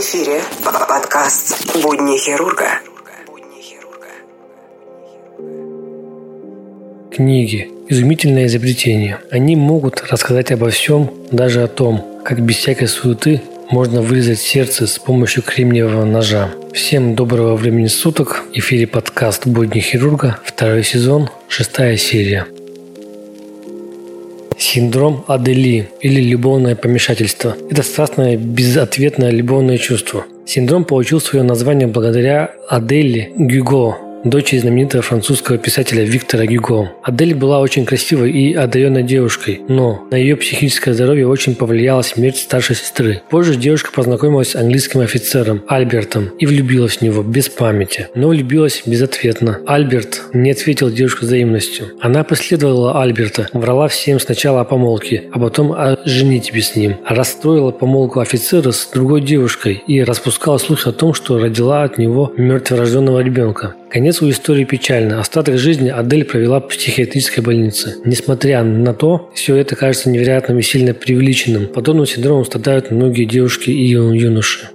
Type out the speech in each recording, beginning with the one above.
эфире подкаст «Будни хирурга». Книги – изумительное изобретение. Они могут рассказать обо всем, даже о том, как без всякой суеты можно вырезать сердце с помощью кремниевого ножа. Всем доброго времени суток. В эфире подкаст «Будни хирурга», второй сезон, шестая серия. Синдром Адели или любовное помешательство – это страстное безответное любовное чувство. Синдром получил свое название благодаря Адели Гюго, дочери знаменитого французского писателя Виктора Гюго. Адель была очень красивой и одаренной девушкой, но на ее психическое здоровье очень повлияла смерть старшей сестры. Позже девушка познакомилась с английским офицером Альбертом и влюбилась в него без памяти, но влюбилась безответно. Альберт не ответил девушке взаимностью. Она последовала Альберта, врала всем сначала о помолвке, а потом о женитьбе с ним. Расстроила помолвку офицера с другой девушкой и распускала слухи о том, что родила от него мертворожденного ребенка. Конец у истории печальный. Остаток жизни Адель провела в психиатрической больнице. Несмотря на то, все это кажется невероятным и сильно преувеличенным. Подобным синдромом страдают многие девушки и юноши.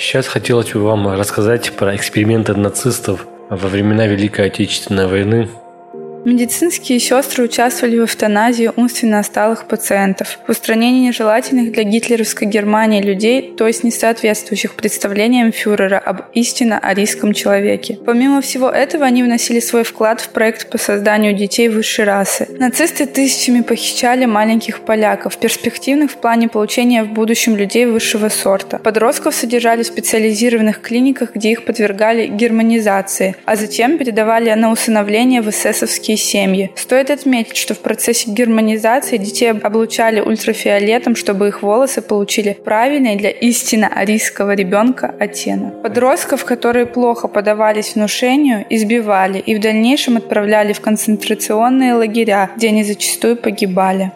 Сейчас хотелось бы вам рассказать про эксперименты нацистов во времена Великой Отечественной войны Медицинские сестры участвовали в эвтаназии умственно осталых пациентов, в устранении нежелательных для гитлеровской Германии людей, то есть несоответствующих представлениям фюрера об истинно арийском человеке. Помимо всего этого, они вносили свой вклад в проект по созданию детей высшей расы. Нацисты тысячами похищали маленьких поляков, перспективных в плане получения в будущем людей высшего сорта. Подростков содержали в специализированных клиниках, где их подвергали германизации, а затем передавали на усыновление в эсэсовские арийские семьи. Стоит отметить, что в процессе германизации детей облучали ультрафиолетом, чтобы их волосы получили правильный для истинно арийского ребенка оттенок. Подростков, которые плохо подавались внушению, избивали и в дальнейшем отправляли в концентрационные лагеря, где они зачастую погибали.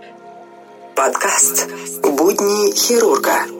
Подкаст «Будни хирурга»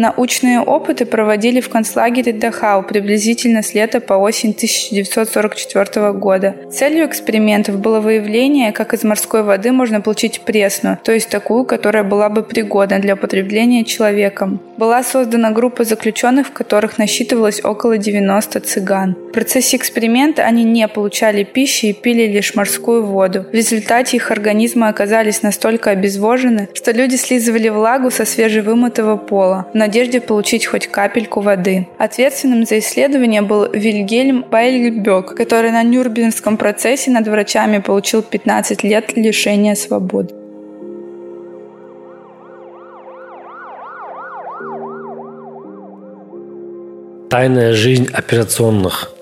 Научные опыты проводили в концлагере Дахау приблизительно с лета по осень 1944 года. Целью экспериментов было выявление, как из морской воды можно получить пресную, то есть такую, которая была бы пригодна для употребления человеком. Была создана группа заключенных, в которых насчитывалось около 90 цыган. В процессе эксперимента они не получали пищи и пили лишь морскую воду. В результате их организмы оказались настолько обезвожены, что люди слизывали влагу со свежевымытого пола. В надежде получить хоть капельку воды. Ответственным за исследование был Вильгельм Байльбек, который на Нюрнбергском процессе над врачами получил 15 лет лишения свободы. Тайная жизнь операционных.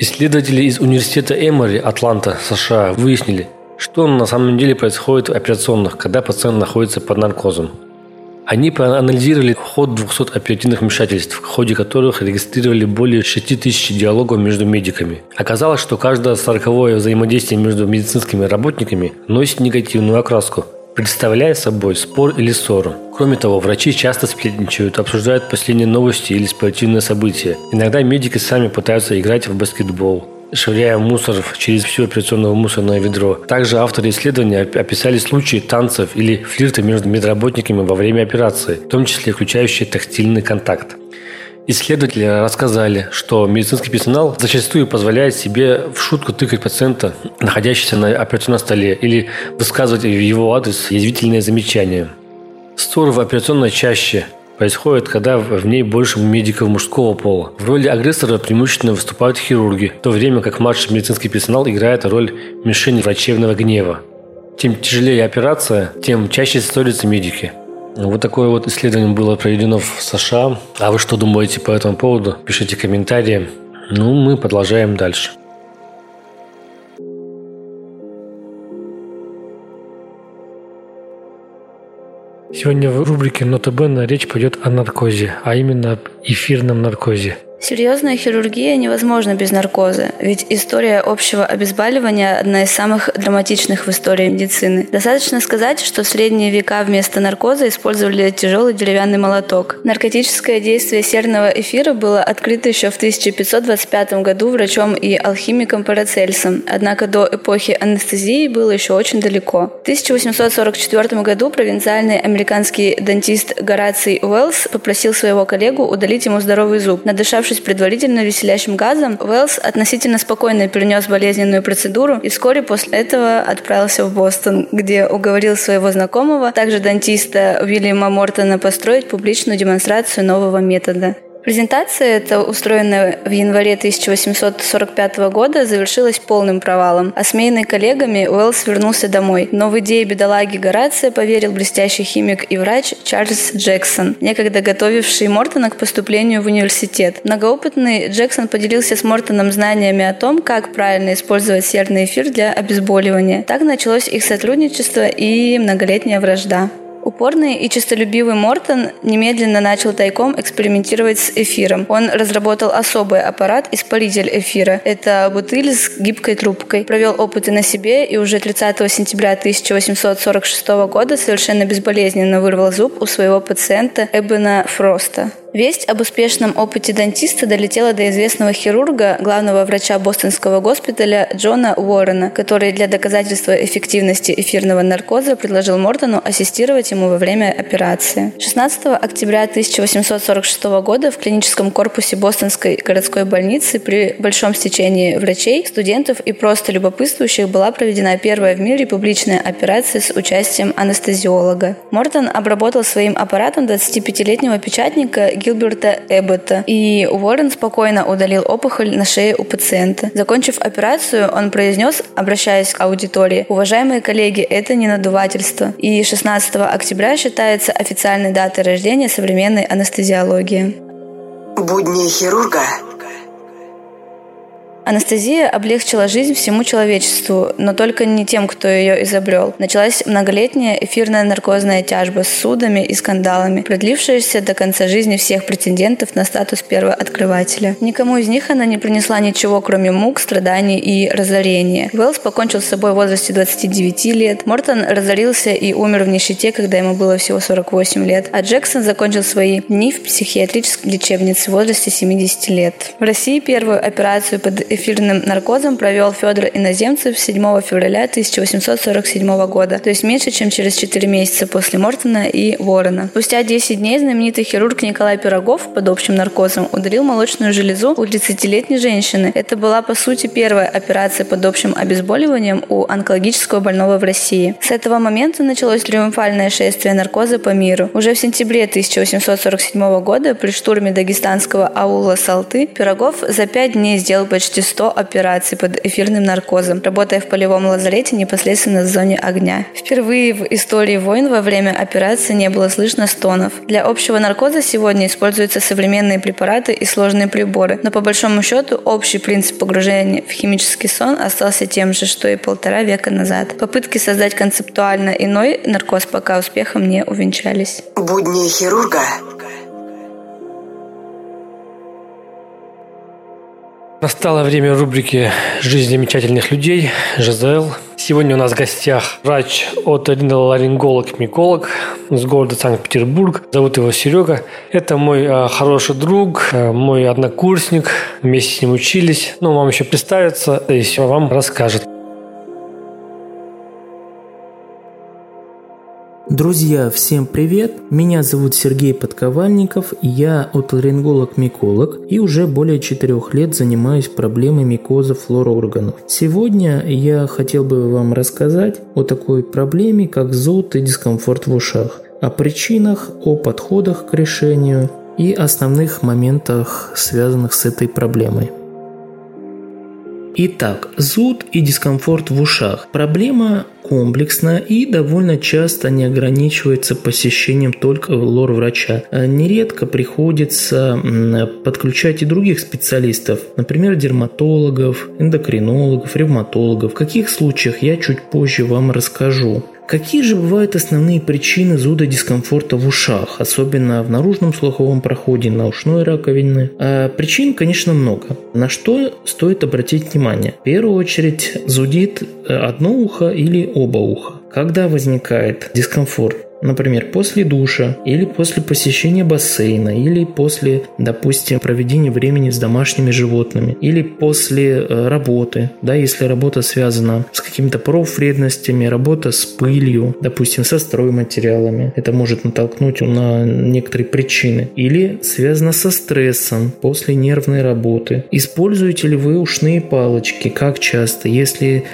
Исследователи из университета Эмори, Атланта, США, выяснили, что на самом деле происходит в операционных, когда пациент находится под наркозом. Они проанализировали ход 200 оперативных вмешательств, в ходе которых регистрировали более 6 тысяч диалогов между медиками. Оказалось, что каждое сороковое взаимодействие между медицинскими работниками носит негативную окраску, представляя собой спор или ссору. Кроме того, врачи часто сплетничают, обсуждают последние новости или спортивные события. Иногда медики сами пытаются играть в баскетбол, швыряя мусор через всю операционное мусорное ведро. Также авторы исследования описали случаи танцев или флирта между медработниками во время операции, в том числе включающие тактильный контакт. Исследователи рассказали, что медицинский персонал зачастую позволяет себе в шутку тыкать пациента, находящегося на операционном столе, или высказывать в его адрес язвительные замечания. Ссоры в операционной чаще происходит, когда в ней больше медиков мужского пола. В роли агрессора преимущественно выступают хирурги, в то время как младший медицинский персонал играет роль мишени врачебного гнева. Тем тяжелее операция, тем чаще ссорятся медики. Вот такое вот исследование было проведено в США. А вы что думаете по этому поводу? Пишите комментарии. Ну, мы продолжаем дальше. Сегодня в рубрике «Нота Бена» речь пойдет о наркозе, а именно об эфирном наркозе. Серьезная хирургия невозможна без наркоза, ведь история общего обезболивания – одна из самых драматичных в истории медицины. Достаточно сказать, что в средние века вместо наркоза использовали тяжелый деревянный молоток. Наркотическое действие серного эфира было открыто еще в 1525 году врачом и алхимиком Парацельсом, однако до эпохи анестезии было еще очень далеко. В 1844 году провинциальный американский дантист Гораций Уэллс попросил своего коллегу удалить ему здоровый зуб. Надышавшись Подвергнувшись предварительно веселящим газам, Уэллс относительно спокойно перенес болезненную процедуру и вскоре после этого отправился в Бостон, где уговорил своего знакомого, также дантиста Уильяма Мортона, построить публичную демонстрацию нового метода. Презентация эта, устроенная в январе 1845 года, завершилась полным провалом. Осмеянный коллегами, Уэллс вернулся домой. Но в идеи бедолаги Горация поверил блестящий химик и врач Чарльз Джексон, некогда готовивший Мортона к поступлению в университет. Многоопытный Джексон поделился с Мортоном знаниями о том, как правильно использовать серный эфир для обезболивания. Так началось их сотрудничество и многолетняя вражда. Упорный и честолюбивый Мортон немедленно начал тайком экспериментировать с эфиром. Он разработал особый аппарат испаритель эфира. Это бутыль с гибкой трубкой. Провел опыты на себе и уже 30 сентября 1846 года совершенно безболезненно вырвал зуб у своего пациента Эбена Фроста. Весть об успешном опыте дантиста долетела до известного хирурга, главного врача бостонского госпиталя Джона Уоррена, который для доказательства эффективности эфирного наркоза предложил Мортону ассистировать ему во время операции. 16 октября 1846 года в клиническом корпусе Бостонской городской больницы при большом стечении врачей, студентов и просто любопытствующих была проведена первая в мире публичная операция с участием анестезиолога. Мортон обработал своим аппаратом 25-летнего печатника Гилберта Эббота. И Уоррен спокойно удалил опухоль на шее у пациента. Закончив операцию, он произнес, обращаясь к аудитории, «Уважаемые коллеги, это не надувательство». И 16 октября считается официальной датой рождения современной анестезиологии. Будни хирурга Анестезия облегчила жизнь всему человечеству, но только не тем, кто ее изобрел. Началась многолетняя эфирная наркозная тяжба с судами и скандалами, продлившаяся до конца жизни всех претендентов на статус первооткрывателя. Никому из них она не принесла ничего, кроме мук, страданий и разорения. Уэллс покончил с собой в возрасте 29 лет, Мортон разорился и умер в нищете, когда ему было всего 48 лет, а Джексон закончил свои дни в психиатрической лечебнице в возрасте 70 лет. В России первую операцию под эфирным наркозом провел Федор Иноземцев 7 февраля 1847 года, то есть меньше, чем через 4 месяца после Мортона и Ворона. Спустя 10 дней знаменитый хирург Николай Пирогов под общим наркозом удалил молочную железу у 30-летней женщины. Это была, по сути, первая операция под общим обезболиванием у онкологического больного в России. С этого момента началось триумфальное шествие наркоза по миру. Уже в сентябре 1847 года при штурме дагестанского аула Салты Пирогов за пять дней сделал почти 100 операций под эфирным наркозом, работая в полевом лазарете непосредственно в зоне огня. Впервые в истории войн во время операции не было слышно стонов. Для общего наркоза сегодня используются современные препараты и сложные приборы, но по большому счету общий принцип погружения в химический сон остался тем же, что и полтора века назад. Попытки создать концептуально иной наркоз пока успехом не увенчались. Будни хирурга Настало время рубрики «Жизнь замечательных людей» Жизел. Сегодня у нас в гостях врач от ларинголог-миколог из города Санкт-Петербург. Зовут его Серега. Это мой э, хороший друг, э, мой однокурсник. Вместе с ним учились. Ну, вам еще представится и все вам расскажет. Друзья, всем привет! Меня зовут Сергей Подковальников, я отоларинголог-миколог и уже более четырех лет занимаюсь проблемой микоза флора органов. Сегодня я хотел бы вам рассказать о такой проблеме, как зуд и дискомфорт в ушах, о причинах, о подходах к решению и основных моментах, связанных с этой проблемой. Итак, зуд и дискомфорт в ушах. Проблема комплексна и довольно часто не ограничивается посещением только лор-врача. Нередко приходится подключать и других специалистов, например, дерматологов, эндокринологов, ревматологов. В каких случаях я чуть позже вам расскажу. Какие же бывают основные причины зуда дискомфорта в ушах, особенно в наружном слуховом проходе, на ушной раковине? А причин, конечно, много. На что стоит обратить внимание? В первую очередь зудит одно ухо или оба уха. Когда возникает дискомфорт Например, после душа, или после посещения бассейна, или после, допустим, проведения времени с домашними животными, или после э, работы, да, если работа связана с какими-то профвредностями, работа с пылью, допустим, со стройматериалами, это может натолкнуть на некоторые причины, или связано со стрессом после нервной работы. Используете ли вы ушные палочки, как часто, если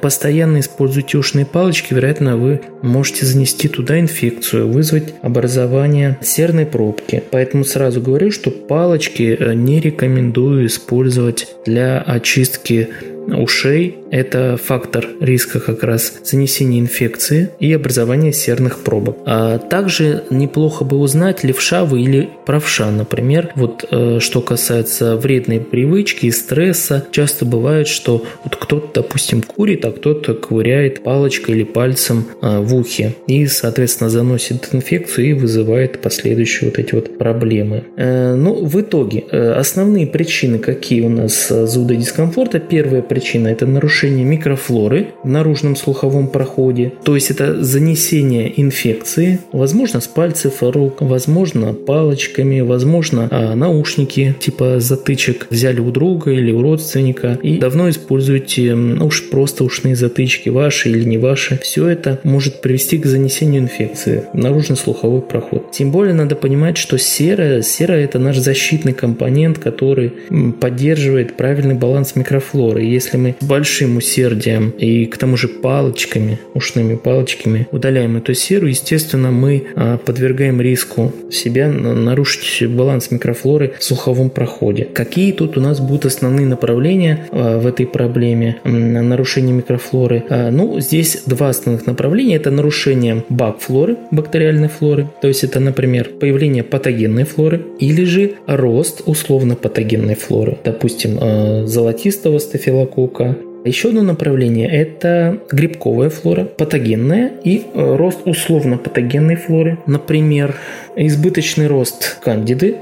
постоянно используете ушные палочки, вероятно, вы можете занести туда инфекцию, вызвать образование серной пробки. Поэтому сразу говорю, что палочки э, не рекомендую использовать для очистки ушей – это фактор риска как раз занесения инфекции и образования серных пробок. А также неплохо бы узнать, левша вы или правша, например. Вот э, что касается вредной привычки и стресса, часто бывает, что вот кто-то, допустим, курит, а кто-то ковыряет палочкой или пальцем э, в ухе и, соответственно, заносит инфекцию и вызывает последующие вот эти вот проблемы. Э, ну, в итоге, основные причины, какие у нас зуда дискомфорта, первая причина причина – это нарушение микрофлоры в наружном слуховом проходе, то есть это занесение инфекции, возможно, с пальцев рук, возможно, палочками, возможно, а, наушники типа затычек взяли у друга или у родственника и давно используете ну, просто ушные затычки, ваши или не ваши. Все это может привести к занесению инфекции в наружный слуховой проход. Тем более надо понимать, что сера, сера – это наш защитный компонент, который поддерживает правильный баланс микрофлоры. Если мы большим усердием и к тому же палочками, ушными палочками удаляем эту серу, естественно, мы а, подвергаем риску себя нарушить баланс микрофлоры в слуховом проходе. Какие тут у нас будут основные направления а, в этой проблеме нарушения микрофлоры? А, ну, здесь два основных направления. Это нарушение бакфлоры, бактериальной флоры, то есть это, например, появление патогенной флоры или же рост условно патогенной флоры, допустим, золотистого стафилококка кука. Еще одно направление – это грибковая флора, патогенная и э, рост условно-патогенной флоры. Например, избыточный рост кандиды,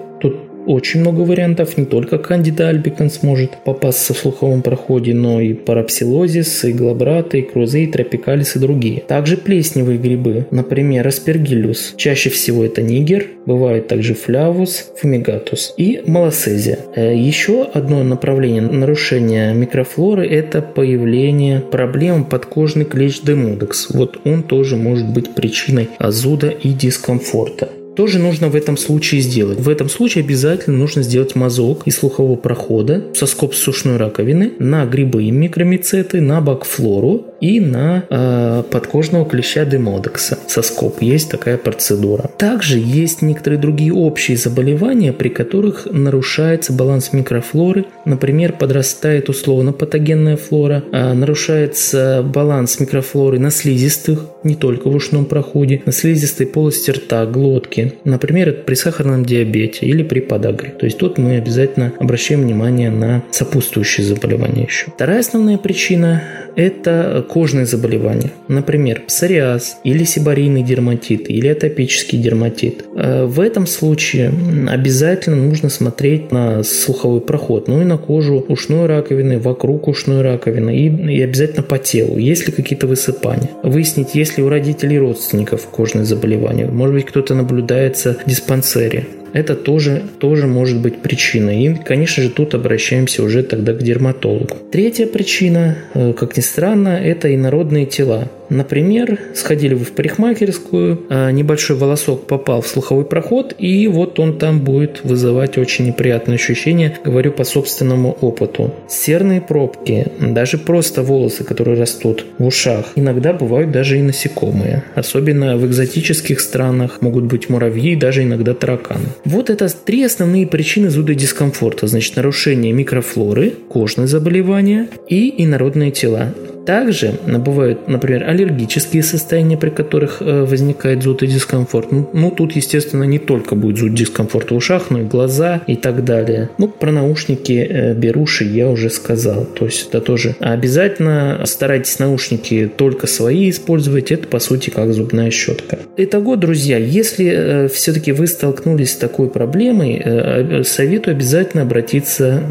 очень много вариантов. Не только кандида альбиканс может попасться в слуховом проходе, но и парапсилозис, и глобраты, и крузы, и тропикалис и другие. Также плесневые грибы, например, аспергиллюс. Чаще всего это нигер, бывает также флявус, фумигатус и малосезия. Э, еще одно направление нарушения микрофлоры – это появление проблем подкожный клещ демодекс. Вот он тоже может быть причиной зуда и дискомфорта тоже нужно в этом случае сделать? В этом случае обязательно нужно сделать мазок из слухового прохода соскоб с сушной раковины на грибы и микромицеты, на бакфлору и на э, подкожного клеща демодекса. Соскоб. Есть такая процедура. Также есть некоторые другие общие заболевания, при которых нарушается баланс микрофлоры. Например, подрастает условно патогенная флора, э, нарушается баланс микрофлоры на слизистых, не только в ушном проходе, на слизистой полости рта, глотки, например, при сахарном диабете или при подагре. То есть тут мы обязательно обращаем внимание на сопутствующие заболевания еще. Вторая основная причина – это кожные заболевания. Например, псориаз или сибарийный дерматит или атопический дерматит. Э, в этом случае обязательно нужно смотреть на слуховой проход, ну и на кожу ушной раковины, вокруг ушной раковины и, и обязательно по телу, есть ли какие-то высыпания. Выяснить, есть ли у родителей родственников кожные заболевания. Может быть, кто-то наблюдает нуждается в диспансере это тоже, тоже может быть причиной. И, конечно же, тут обращаемся уже тогда к дерматологу. Третья причина, э, как ни странно, это инородные тела. Например, сходили вы в парикмахерскую, а небольшой волосок попал в слуховой проход, и вот он там будет вызывать очень неприятные ощущения, говорю по собственному опыту. Серные пробки, даже просто волосы, которые растут в ушах, иногда бывают даже и насекомые. Особенно в экзотических странах могут быть муравьи, даже иногда тараканы. Вот это три основные причины зуда дискомфорта. Значит, нарушение микрофлоры, кожные заболевания и инородные тела. Также бывают, например, аллергические состояния, при которых э, возникает зуд и дискомфорт. Ну, ну, тут, естественно, не только будет зуд дискомфорт в ушах, но и глаза и так далее. Ну, про наушники э, беруши я уже сказал. То есть это тоже обязательно старайтесь наушники только свои использовать. Это, по сути, как зубная щетка. Итого, друзья, если э, все-таки вы столкнулись с такой проблемой, советую обязательно обратиться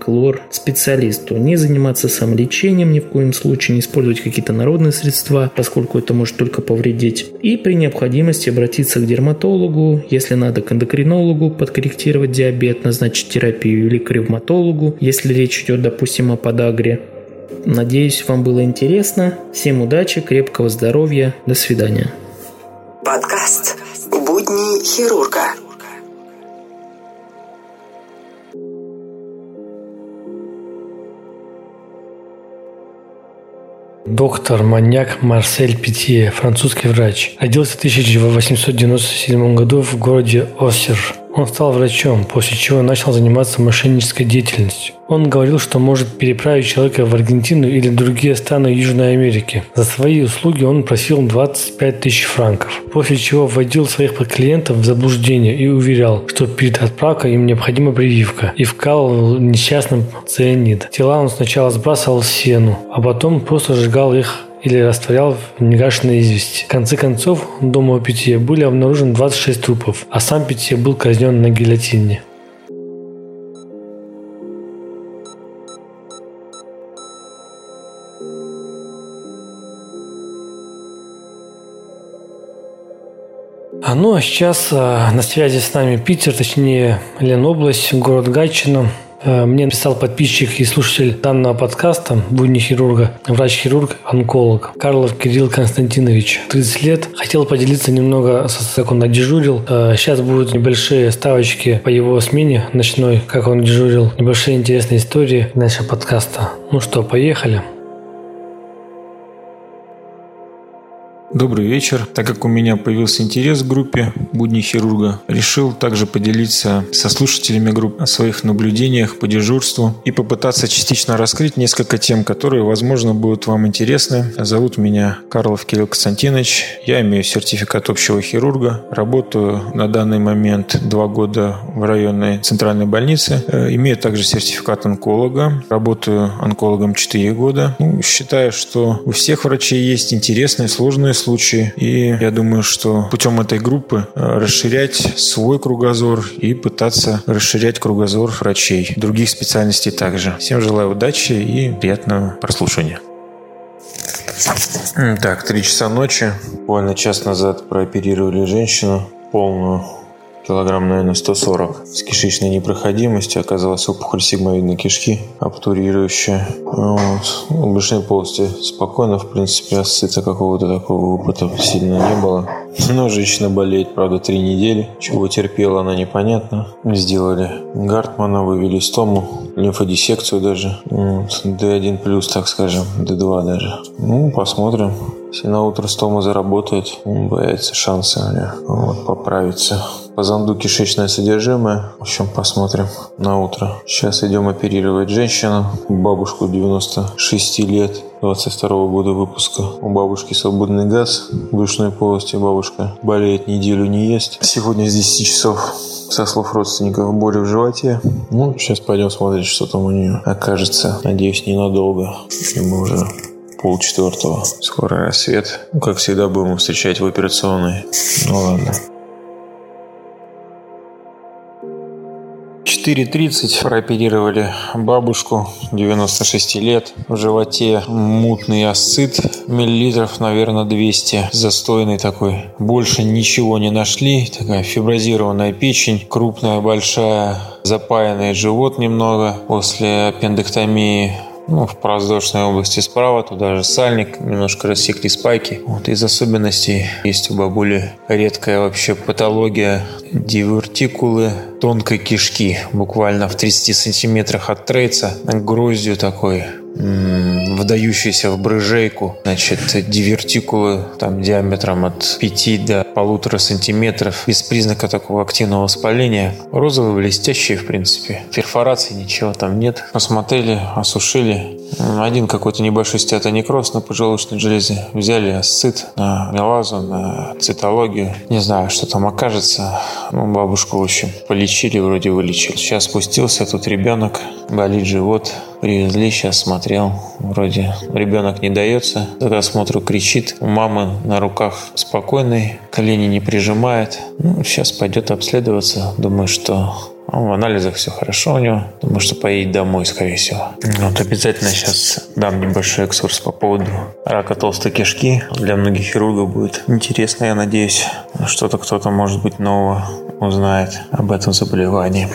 к лор-специалисту. Не заниматься самолечением ни в коем случае случае не использовать какие-то народные средства, поскольку это может только повредить. И при необходимости обратиться к дерматологу, если надо к эндокринологу, подкорректировать диабет, назначить терапию или к ревматологу, если речь идет, допустим, о подагре. Надеюсь, вам было интересно. Всем удачи, крепкого здоровья. До свидания. Подкаст «Будни хирурга». Доктор маньяк Марсель Питье, французский врач, родился в 1897 году в городе Осер, он стал врачом, после чего начал заниматься мошеннической деятельностью. Он говорил, что может переправить человека в Аргентину или другие страны Южной Америки. За свои услуги он просил 25 тысяч франков, после чего вводил своих клиентов в заблуждение и уверял, что перед отправкой им необходима прививка, и вкалывал несчастным цианид. Тела он сначала сбрасывал в сену, а потом просто сжигал их или растворял в негашенной извести. В конце концов, дома у Питье были обнаружены 26 трупов, а сам Питье был казнен на гильотине. А ну а сейчас а, на связи с нами Питер, точнее Ленобласть, город Гатчина. Э, мне написал подписчик и слушатель данного подкаста «Будни хирурга», врач-хирург, онколог Карлов Кирилл Константинович, 30 лет. Хотел поделиться немного, как он отдежурил. Э, сейчас будут небольшие ставочки по его смене ночной, как он дежурил. Небольшие интересные истории нашего подкаста. Ну что, поехали. Добрый вечер. Так как у меня появился интерес к группе «Будни хирурга», решил также поделиться со слушателями группы о своих наблюдениях по дежурству и попытаться частично раскрыть несколько тем, которые, возможно, будут вам интересны. Зовут меня Карлов Кирилл Константинович. Я имею сертификат общего хирурга. Работаю на данный момент два года в районной центральной больнице. Э, имею также сертификат онколога. Работаю онкологом 4 года. Ну, считаю, что у всех врачей есть интересные, сложные случаи. И я думаю, что путем этой группы э, расширять свой кругозор и пытаться расширять кругозор врачей, других специальностей также. Всем желаю удачи и приятного прослушивания. Так, три часа ночи. Буквально час назад прооперировали женщину полную килограмм, наверное, 140. С кишечной непроходимостью оказалась опухоль сигмовидной кишки, обтурирующая. Вот. У брюшной полости спокойно, в принципе, асцита какого-то такого опыта сильно не было. Но женщина болеет, правда, три недели. Чего терпела, она непонятно. Сделали Гартмана, вывели стому, лимфодиссекцию даже. Вот. D1 плюс, так скажем, D2 даже. Ну, посмотрим. Если на утро стома заработает, боятся шансы вот, поправиться. По зонду кишечное содержимое. В общем, посмотрим на утро. Сейчас идем оперировать женщину, бабушку 96 лет. 22 -го года выпуска. У бабушки свободный газ в брюшной полости. Бабушка болеет, неделю не ест. Сегодня с 10 часов со слов родственников боли в животе. Ну, сейчас пойдем смотреть, что там у нее окажется. Надеюсь, ненадолго. И мы уже пол четвертого. Скоро рассвет. Ну, как всегда, будем встречать в операционной. Ну ладно. 4.30 прооперировали бабушку 96 лет. В животе мутный асцит, миллилитров, наверное, 200. Застойный такой. Больше ничего не нашли. Такая фиброзированная печень, крупная, большая, запаянный живот немного после аппендэктомии ну, в праздошной области справа, туда же сальник, немножко рассекли спайки. Вот из особенностей есть у бабули редкая вообще патология дивертикулы тонкой кишки, буквально в 30 сантиметрах от трейца, гроздью такой вдающиеся в брыжейку, значит, дивертикулы там диаметром от 5 до полутора сантиметров, без признака такого активного воспаления. Розовые, блестящие, в принципе. Перфорации ничего там нет. Посмотрели, осушили. Один какой-то небольшой стеатонекроз на поджелудочной железе. Взяли асцит на мелазу, на цитологию. Не знаю, что там окажется. Ну, бабушку, в общем, полечили, вроде вылечили. Сейчас спустился тут ребенок, болит живот. Привезли, сейчас смотрел. Вроде ребенок не дается. Когда смотрю, кричит. У мамы на руках спокойный, колени не прижимает. Ну, сейчас пойдет обследоваться. Думаю, что в анализах все хорошо у него. Думаю, что поедет домой, скорее всего. Вот обязательно сейчас дам небольшой экскурс по поводу рака толстой кишки. Для многих хирургов будет интересно, я надеюсь. Что-то кто-то, может быть, нового узнает об этом заболевании.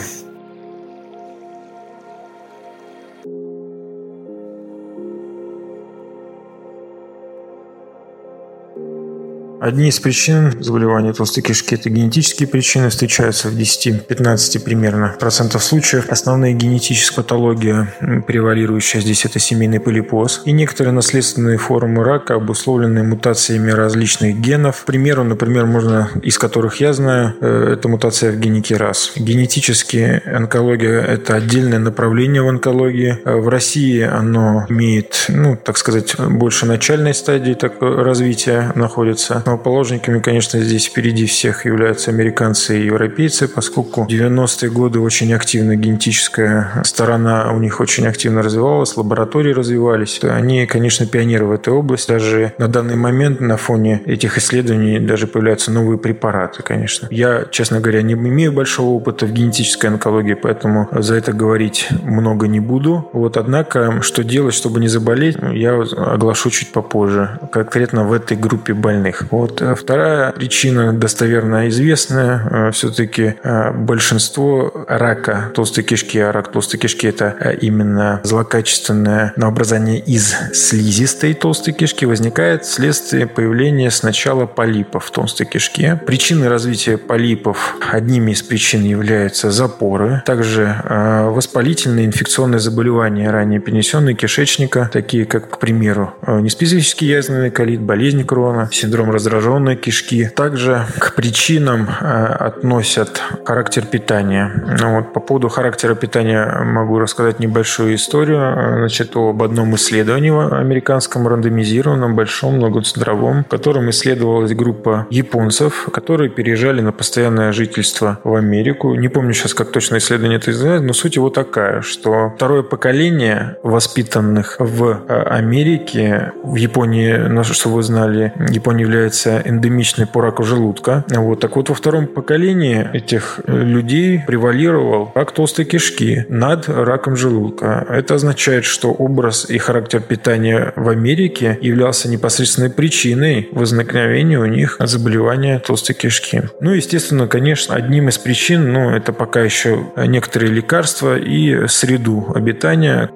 Одни из причин заболевания толстой кишки – это генетические причины, встречаются в 10-15 примерно процентов случаев. Основная генетическая патология, превалирующая здесь, это семейный полипоз. И некоторые наследственные формы рака, обусловленные мутациями различных генов. К примеру, например, можно, из которых я знаю, э, это мутация в гене КИРАС. Генетически онкология – это отдельное направление в онкологии. Э, в России оно имеет, ну, так сказать, больше начальной стадии такого развития находится Основоположниками, конечно, здесь впереди всех являются американцы и европейцы, поскольку в 90-е годы очень активно генетическая сторона у них очень активно развивалась, лаборатории развивались. Они, конечно, пионеры в этой области. Даже на данный момент на фоне этих исследований даже появляются новые препараты, конечно. Я, честно говоря, не имею большого опыта в генетической онкологии, поэтому за это говорить много не буду. Вот, однако, что делать, чтобы не заболеть, я оглашу чуть попозже, конкретно в этой группе больных. Вот. А вторая причина достоверно известная. А, Все-таки а, большинство рака толстой кишки, а рак толстой кишки это именно злокачественное новообразование из слизистой толстой кишки возникает вследствие появления сначала полипов в толстой кишке. Причины развития полипов одними из причин являются запоры, также воспалительные инфекционные заболевания, ранее перенесенные кишечника, такие как, к примеру, неспецифический язвенный колит, болезнь Крона, синдром раздражения раздраженной кишки. Также к причинам э, относят характер питания. Ну вот, по поводу характера питания могу рассказать небольшую историю. Значит, об одном исследовании американском рандомизированном, большом, многоцентровом, в котором исследовалась группа японцев, которые переезжали на постоянное жительство в Америку. Не помню сейчас, как точно исследование это называется, но суть его такая, что второе поколение воспитанных в э, Америке, в Японии, что вы знали, Япония является является эндемичной по желудка. Вот. Так вот, во втором поколении этих э, людей превалировал рак толстой кишки над раком желудка. Это означает, что образ и характер питания в Америке являлся непосредственной причиной возникновения у них заболевания толстой кишки. Ну, естественно, конечно, одним из причин, ну, это пока еще некоторые лекарства и среду обитания,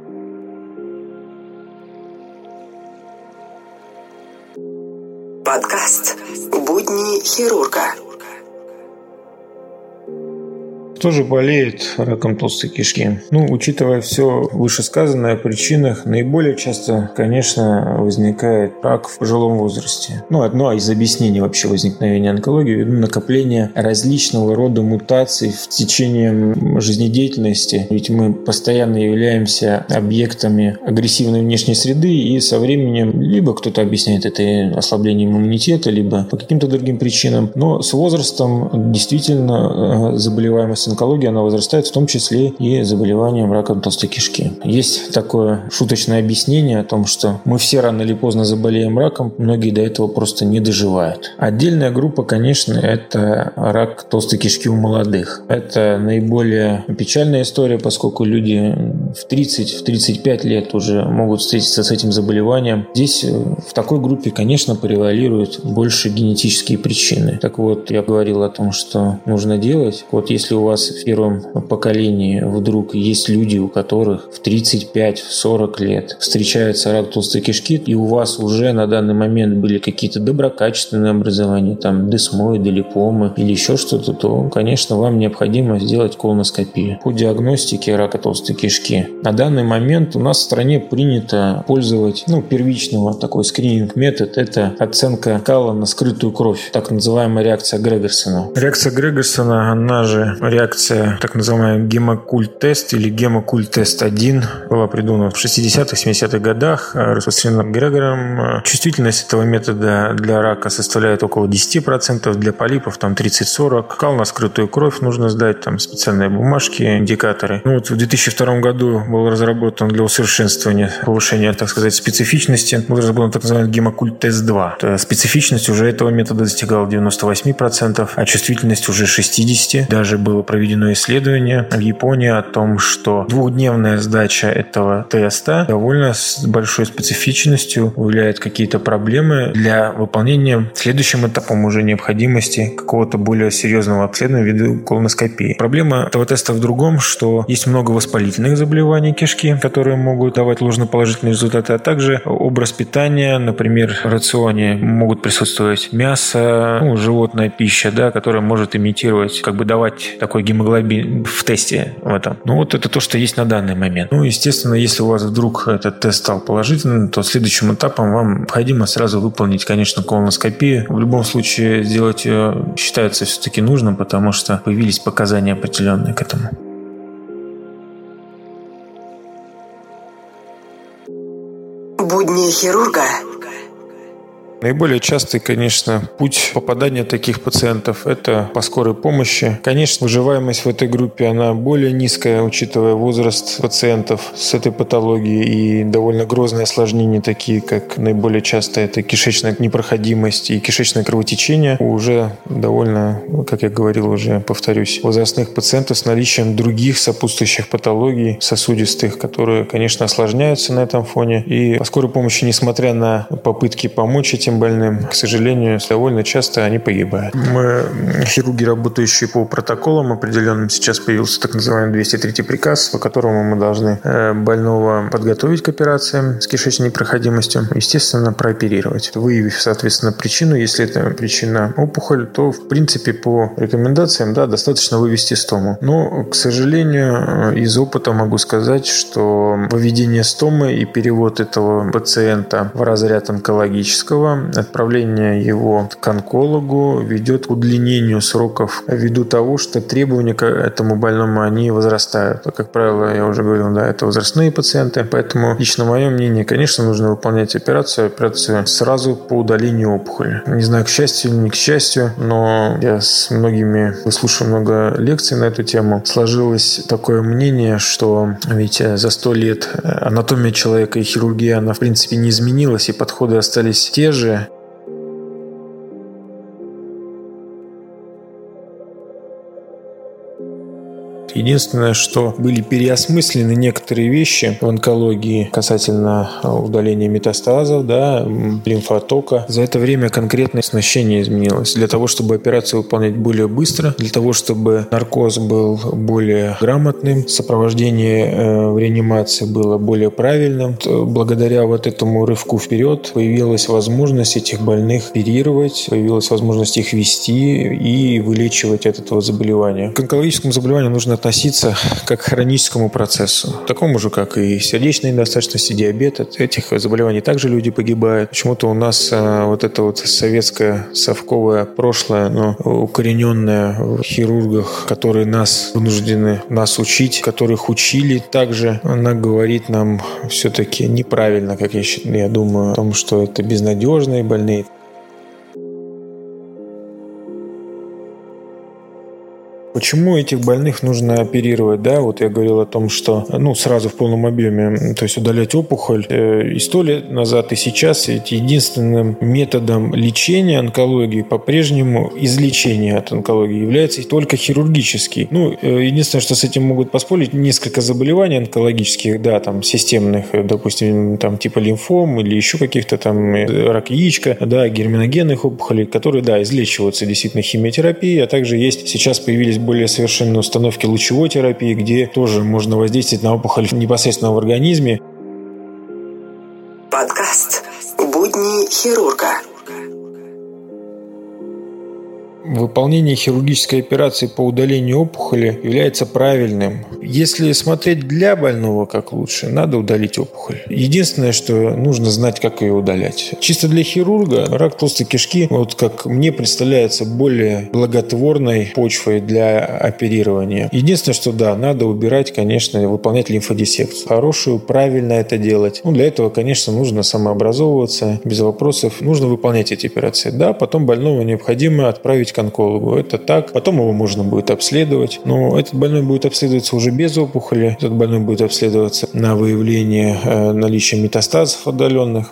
Подкаст «Будни хирурга». Кто же болеет раком толстой кишки? Ну, учитывая все вышесказанное о причинах, наиболее часто, конечно, возникает рак в пожилом возрасте. Ну, одно из объяснений вообще возникновения онкологии – накопление различного рода мутаций в течение жизнедеятельности. Ведь мы постоянно являемся объектами агрессивной внешней среды, и со временем либо кто-то объясняет это ослаблением иммунитета, либо по каким-то другим причинам. Но с возрастом действительно э, заболеваемость онкологии, она возрастает в том числе и заболеванием раком толстой кишки. Есть такое шуточное объяснение о том, что мы все рано или поздно заболеем раком, многие до этого просто не доживают. Отдельная группа, конечно, это рак толстой кишки у молодых. Это наиболее печальная история, поскольку люди в 30-35 лет уже могут встретиться с этим заболеванием. Здесь э, в такой группе, конечно, превалируют больше генетические причины. Так вот, я говорил о том, что нужно делать. Вот если у вас вас в первом поколении вдруг есть люди, у которых в 35-40 лет встречается рак толстой кишки, и у вас уже на данный момент были какие-то доброкачественные образования, там десмоиды, липомы или еще что-то, то, конечно, вам необходимо сделать колоноскопию. По диагностике рака толстой кишки. На данный момент у нас в стране принято пользовать ну, первичного такой скрининг метод. Это оценка кала на скрытую кровь, так называемая реакция Грегорсона. Реакция Грегорсона, она же реакция так называемая гемокульт-тест или гемокульт-тест-1 была придумана в 60-х, 70-х годах, распространена Грегором. Чувствительность этого метода для рака составляет около 10%, для полипов там 30-40. Кал на скрытую кровь нужно сдать, там специальные бумажки, индикаторы. Ну, вот в 2002 году был разработан для усовершенствования, повышения, так сказать, специфичности, был разработан так называемый гемокульт тест 2. Специфичность уже этого метода достигала 98%, а чувствительность уже 60%. Даже было проведено исследование в Японии о том, что двухдневная сдача этого теста довольно с большой специфичностью выявляет какие-то проблемы для выполнения следующим этапом уже необходимости какого-то более серьезного обследования ввиду колоноскопии. Проблема этого теста в другом, что есть много воспалительных заболеваний кишки, которые могут давать ложноположительные результаты, а также образ питания, например, в рационе могут присутствовать мясо, ну, животная пища, да, которая может имитировать, как бы давать такой гемоглобин в тесте в этом. Ну вот это то, что есть на данный момент. Ну, естественно, если у вас вдруг этот тест стал положительным, то следующим этапом вам необходимо сразу выполнить, конечно, колоноскопию. В любом случае сделать ее считается все-таки нужным, потому что появились показания определенные к этому. Будни хирурга Наиболее частый, конечно, путь попадания таких пациентов – это по скорой помощи. Конечно, выживаемость в этой группе, она более низкая, учитывая возраст пациентов с этой патологией и довольно грозные осложнения, такие как наиболее часто это кишечная непроходимость и кишечное кровотечение. Уже довольно, как я говорил уже, повторюсь, возрастных пациентов с наличием других сопутствующих патологий сосудистых, которые, конечно, осложняются на этом фоне. И по скорой помощи, несмотря на попытки помочь этим больным, к сожалению, довольно часто они погибают. Мы, хирурги, работающие по протоколам определенным, сейчас появился так называемый 203 приказ, по которому мы должны э, больного подготовить к операциям с кишечной непроходимостью, естественно, прооперировать. Выявив, соответственно, причину, если это причина опухоль, то, в принципе, по рекомендациям, да, достаточно вывести стому. Но, к сожалению, э, из опыта могу сказать, что выведение стомы и перевод этого пациента в разряд онкологического отправление его к онкологу ведет к удлинению сроков ввиду того, что требования к этому больному они возрастают. Как правило, я уже говорил, да, это возрастные пациенты, поэтому лично мое мнение, конечно, нужно выполнять операцию, операцию сразу по удалению опухоли. Не знаю, к счастью или не к счастью, но я с многими выслушал много лекций на эту тему. Сложилось такое мнение, что ведь за сто лет анатомия человека и хирургия, она в принципе не изменилась, и подходы остались те же, же Единственное, что были переосмыслены некоторые вещи в онкологии касательно а, удаления метастазов, да, лимфотока. За это время конкретное оснащение изменилось. Для того, чтобы операцию выполнять более быстро, для того, чтобы наркоз был более грамотным, сопровождение э, в реанимации было более правильным. Благодаря вот этому рывку вперед появилась возможность этих больных оперировать, появилась возможность их вести и вылечивать от этого заболевания. К онкологическому заболеванию нужно относиться как к хроническому процессу, такому же, как и сердечная недостаточность, и диабет. От этих заболеваний также люди погибают. Почему-то у нас а, вот это вот советское совковое прошлое, но укорененное в хирургах, которые нас вынуждены нас учить, которых учили также, она говорит нам все-таки неправильно, как я, я думаю, о том, что это безнадежные больные. Почему этих больных нужно оперировать? Да, вот я говорил о том, что ну, сразу в полном объеме, то есть удалять опухоль. Э, и сто лет назад, и сейчас ведь единственным методом лечения онкологии по-прежнему излечение от онкологии является только хирургический. Ну, э, единственное, что с этим могут поспорить, несколько заболеваний онкологических, да, там, системных, э, допустим, там, типа лимфом или еще каких-то там рак яичка, да, герминогенных опухолей, которые, да, излечиваются действительно химиотерапией, а также есть, сейчас появились более совершенные установки лучевой терапии, где тоже можно воздействовать на опухоль непосредственно в организме. Подкаст «Будни хирурга». Выполнение хирургической операции по удалению опухоли является правильным. Если смотреть для больного как лучше, надо удалить опухоль. Единственное, что нужно знать, как ее удалять. Чисто для хирурга рак толстой кишки, вот как мне представляется, более благотворной почвой для оперирования. Единственное, что да, надо убирать, конечно, выполнять лимфодиссекцию. Хорошую, правильно это делать. Ну, для этого, конечно, нужно самообразовываться, без вопросов. Нужно выполнять эти операции. Да, потом больного необходимо отправить к онкологу. Это так. Потом его можно будет обследовать. Но этот больной будет обследоваться уже без опухоли. Этот больной будет обследоваться на выявление э, наличия метастазов отдаленных.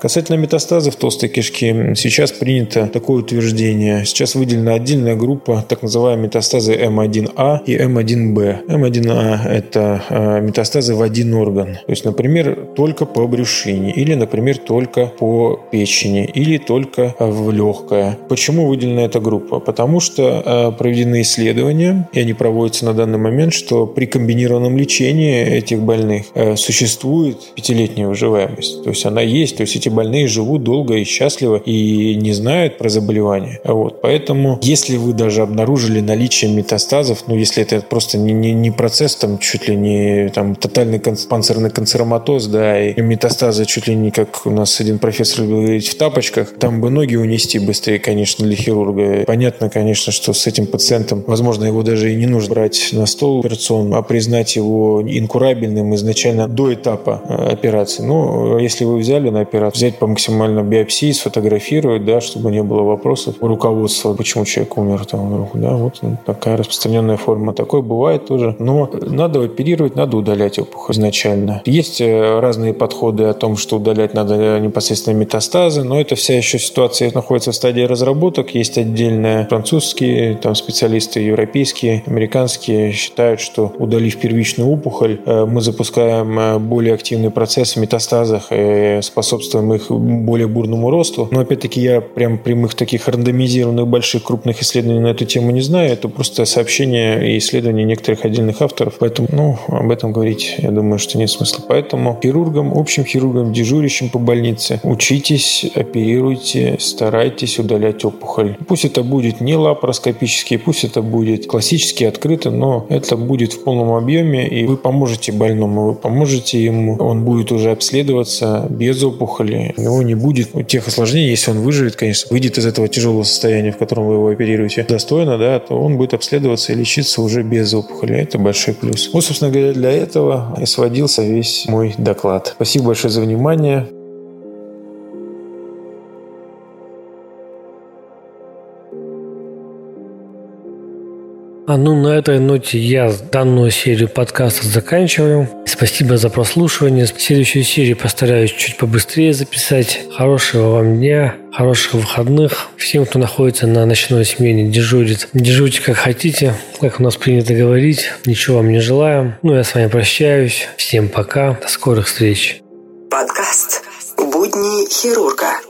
Касательно метастазов толстой кишки, сейчас принято такое утверждение. Сейчас выделена отдельная группа, так называемые метастазы М1А и М1Б. М1А – это э, метастазы в один орган. То есть, например, только по брюшине, или, например, только по печени, или только в легкое. Почему выделена эта группа? Потому что э, проведены исследования, и они проводятся на данный момент, что при комбинированном лечении этих больных э, существует пятилетняя выживаемость. То есть она есть, то есть эти больные живут долго и счастливо и не знают про заболевание. Вот. Поэтому, если вы даже обнаружили наличие метастазов, ну, если это просто не, не, не процесс, там, чуть ли не там, тотальный панцирный канцероматоз, да, и метастазы чуть ли не, как у нас один профессор любил говорить, в тапочках, там бы ноги унести быстрее, конечно, для хирурга. Понятно, конечно, что с этим пациентом, возможно, его даже и не нужно брать на стол операционный, а признать его инкурабельным изначально до этапа э, операции. Ну, если вы взяли на операцию, взять по максимально биопсии, сфотографировать, да, чтобы не было вопросов руководства, почему человек умер там вдруг, да, вот такая распространенная форма. Такое бывает тоже. Но надо оперировать, надо удалять опухоль изначально. Есть э, разные подходы о том, что удалять надо непосредственно метастазы, но это вся еще ситуация находится в стадии разработок. Есть отдельные французские там, специалисты, европейские, американские считают, что удалив первичную опухоль, э, мы запускаем э, более активный процесс в метастазах и способствуем их более бурному росту. Но опять-таки я прям прямых таких рандомизированных больших крупных исследований на эту тему не знаю. Это просто сообщения и исследования некоторых отдельных авторов. Поэтому, ну, об этом говорить, я думаю, что нет смысла. Поэтому хирургам, общим хирургам, дежурящим по больнице, учитесь, оперируйте, старайтесь удалять опухоль. Пусть это будет не лапароскопически, пусть это будет классически открыто, но это будет в полном объеме, и вы поможете больному, вы поможете ему, он будет уже обследоваться без опухоли, у него не будет тех осложнений, если он выживет, конечно, выйдет из этого тяжелого состояния, в котором вы его оперируете достойно, да, то он будет обследоваться и лечиться уже без опухоли. Это большой плюс. Вот, собственно говоря, для этого и сводился весь мой доклад. Спасибо большое за внимание. А ну на этой ноте я данную серию подкаста заканчиваю. Спасибо за прослушивание. Следующую серию постараюсь чуть побыстрее записать. Хорошего вам дня, хороших выходных. Всем, кто находится на ночной смене, дежурит. Дежурьте как хотите, как у нас принято говорить. Ничего вам не желаю. Ну, я с вами прощаюсь. Всем пока. До скорых встреч. Подкаст «Будни хирурга».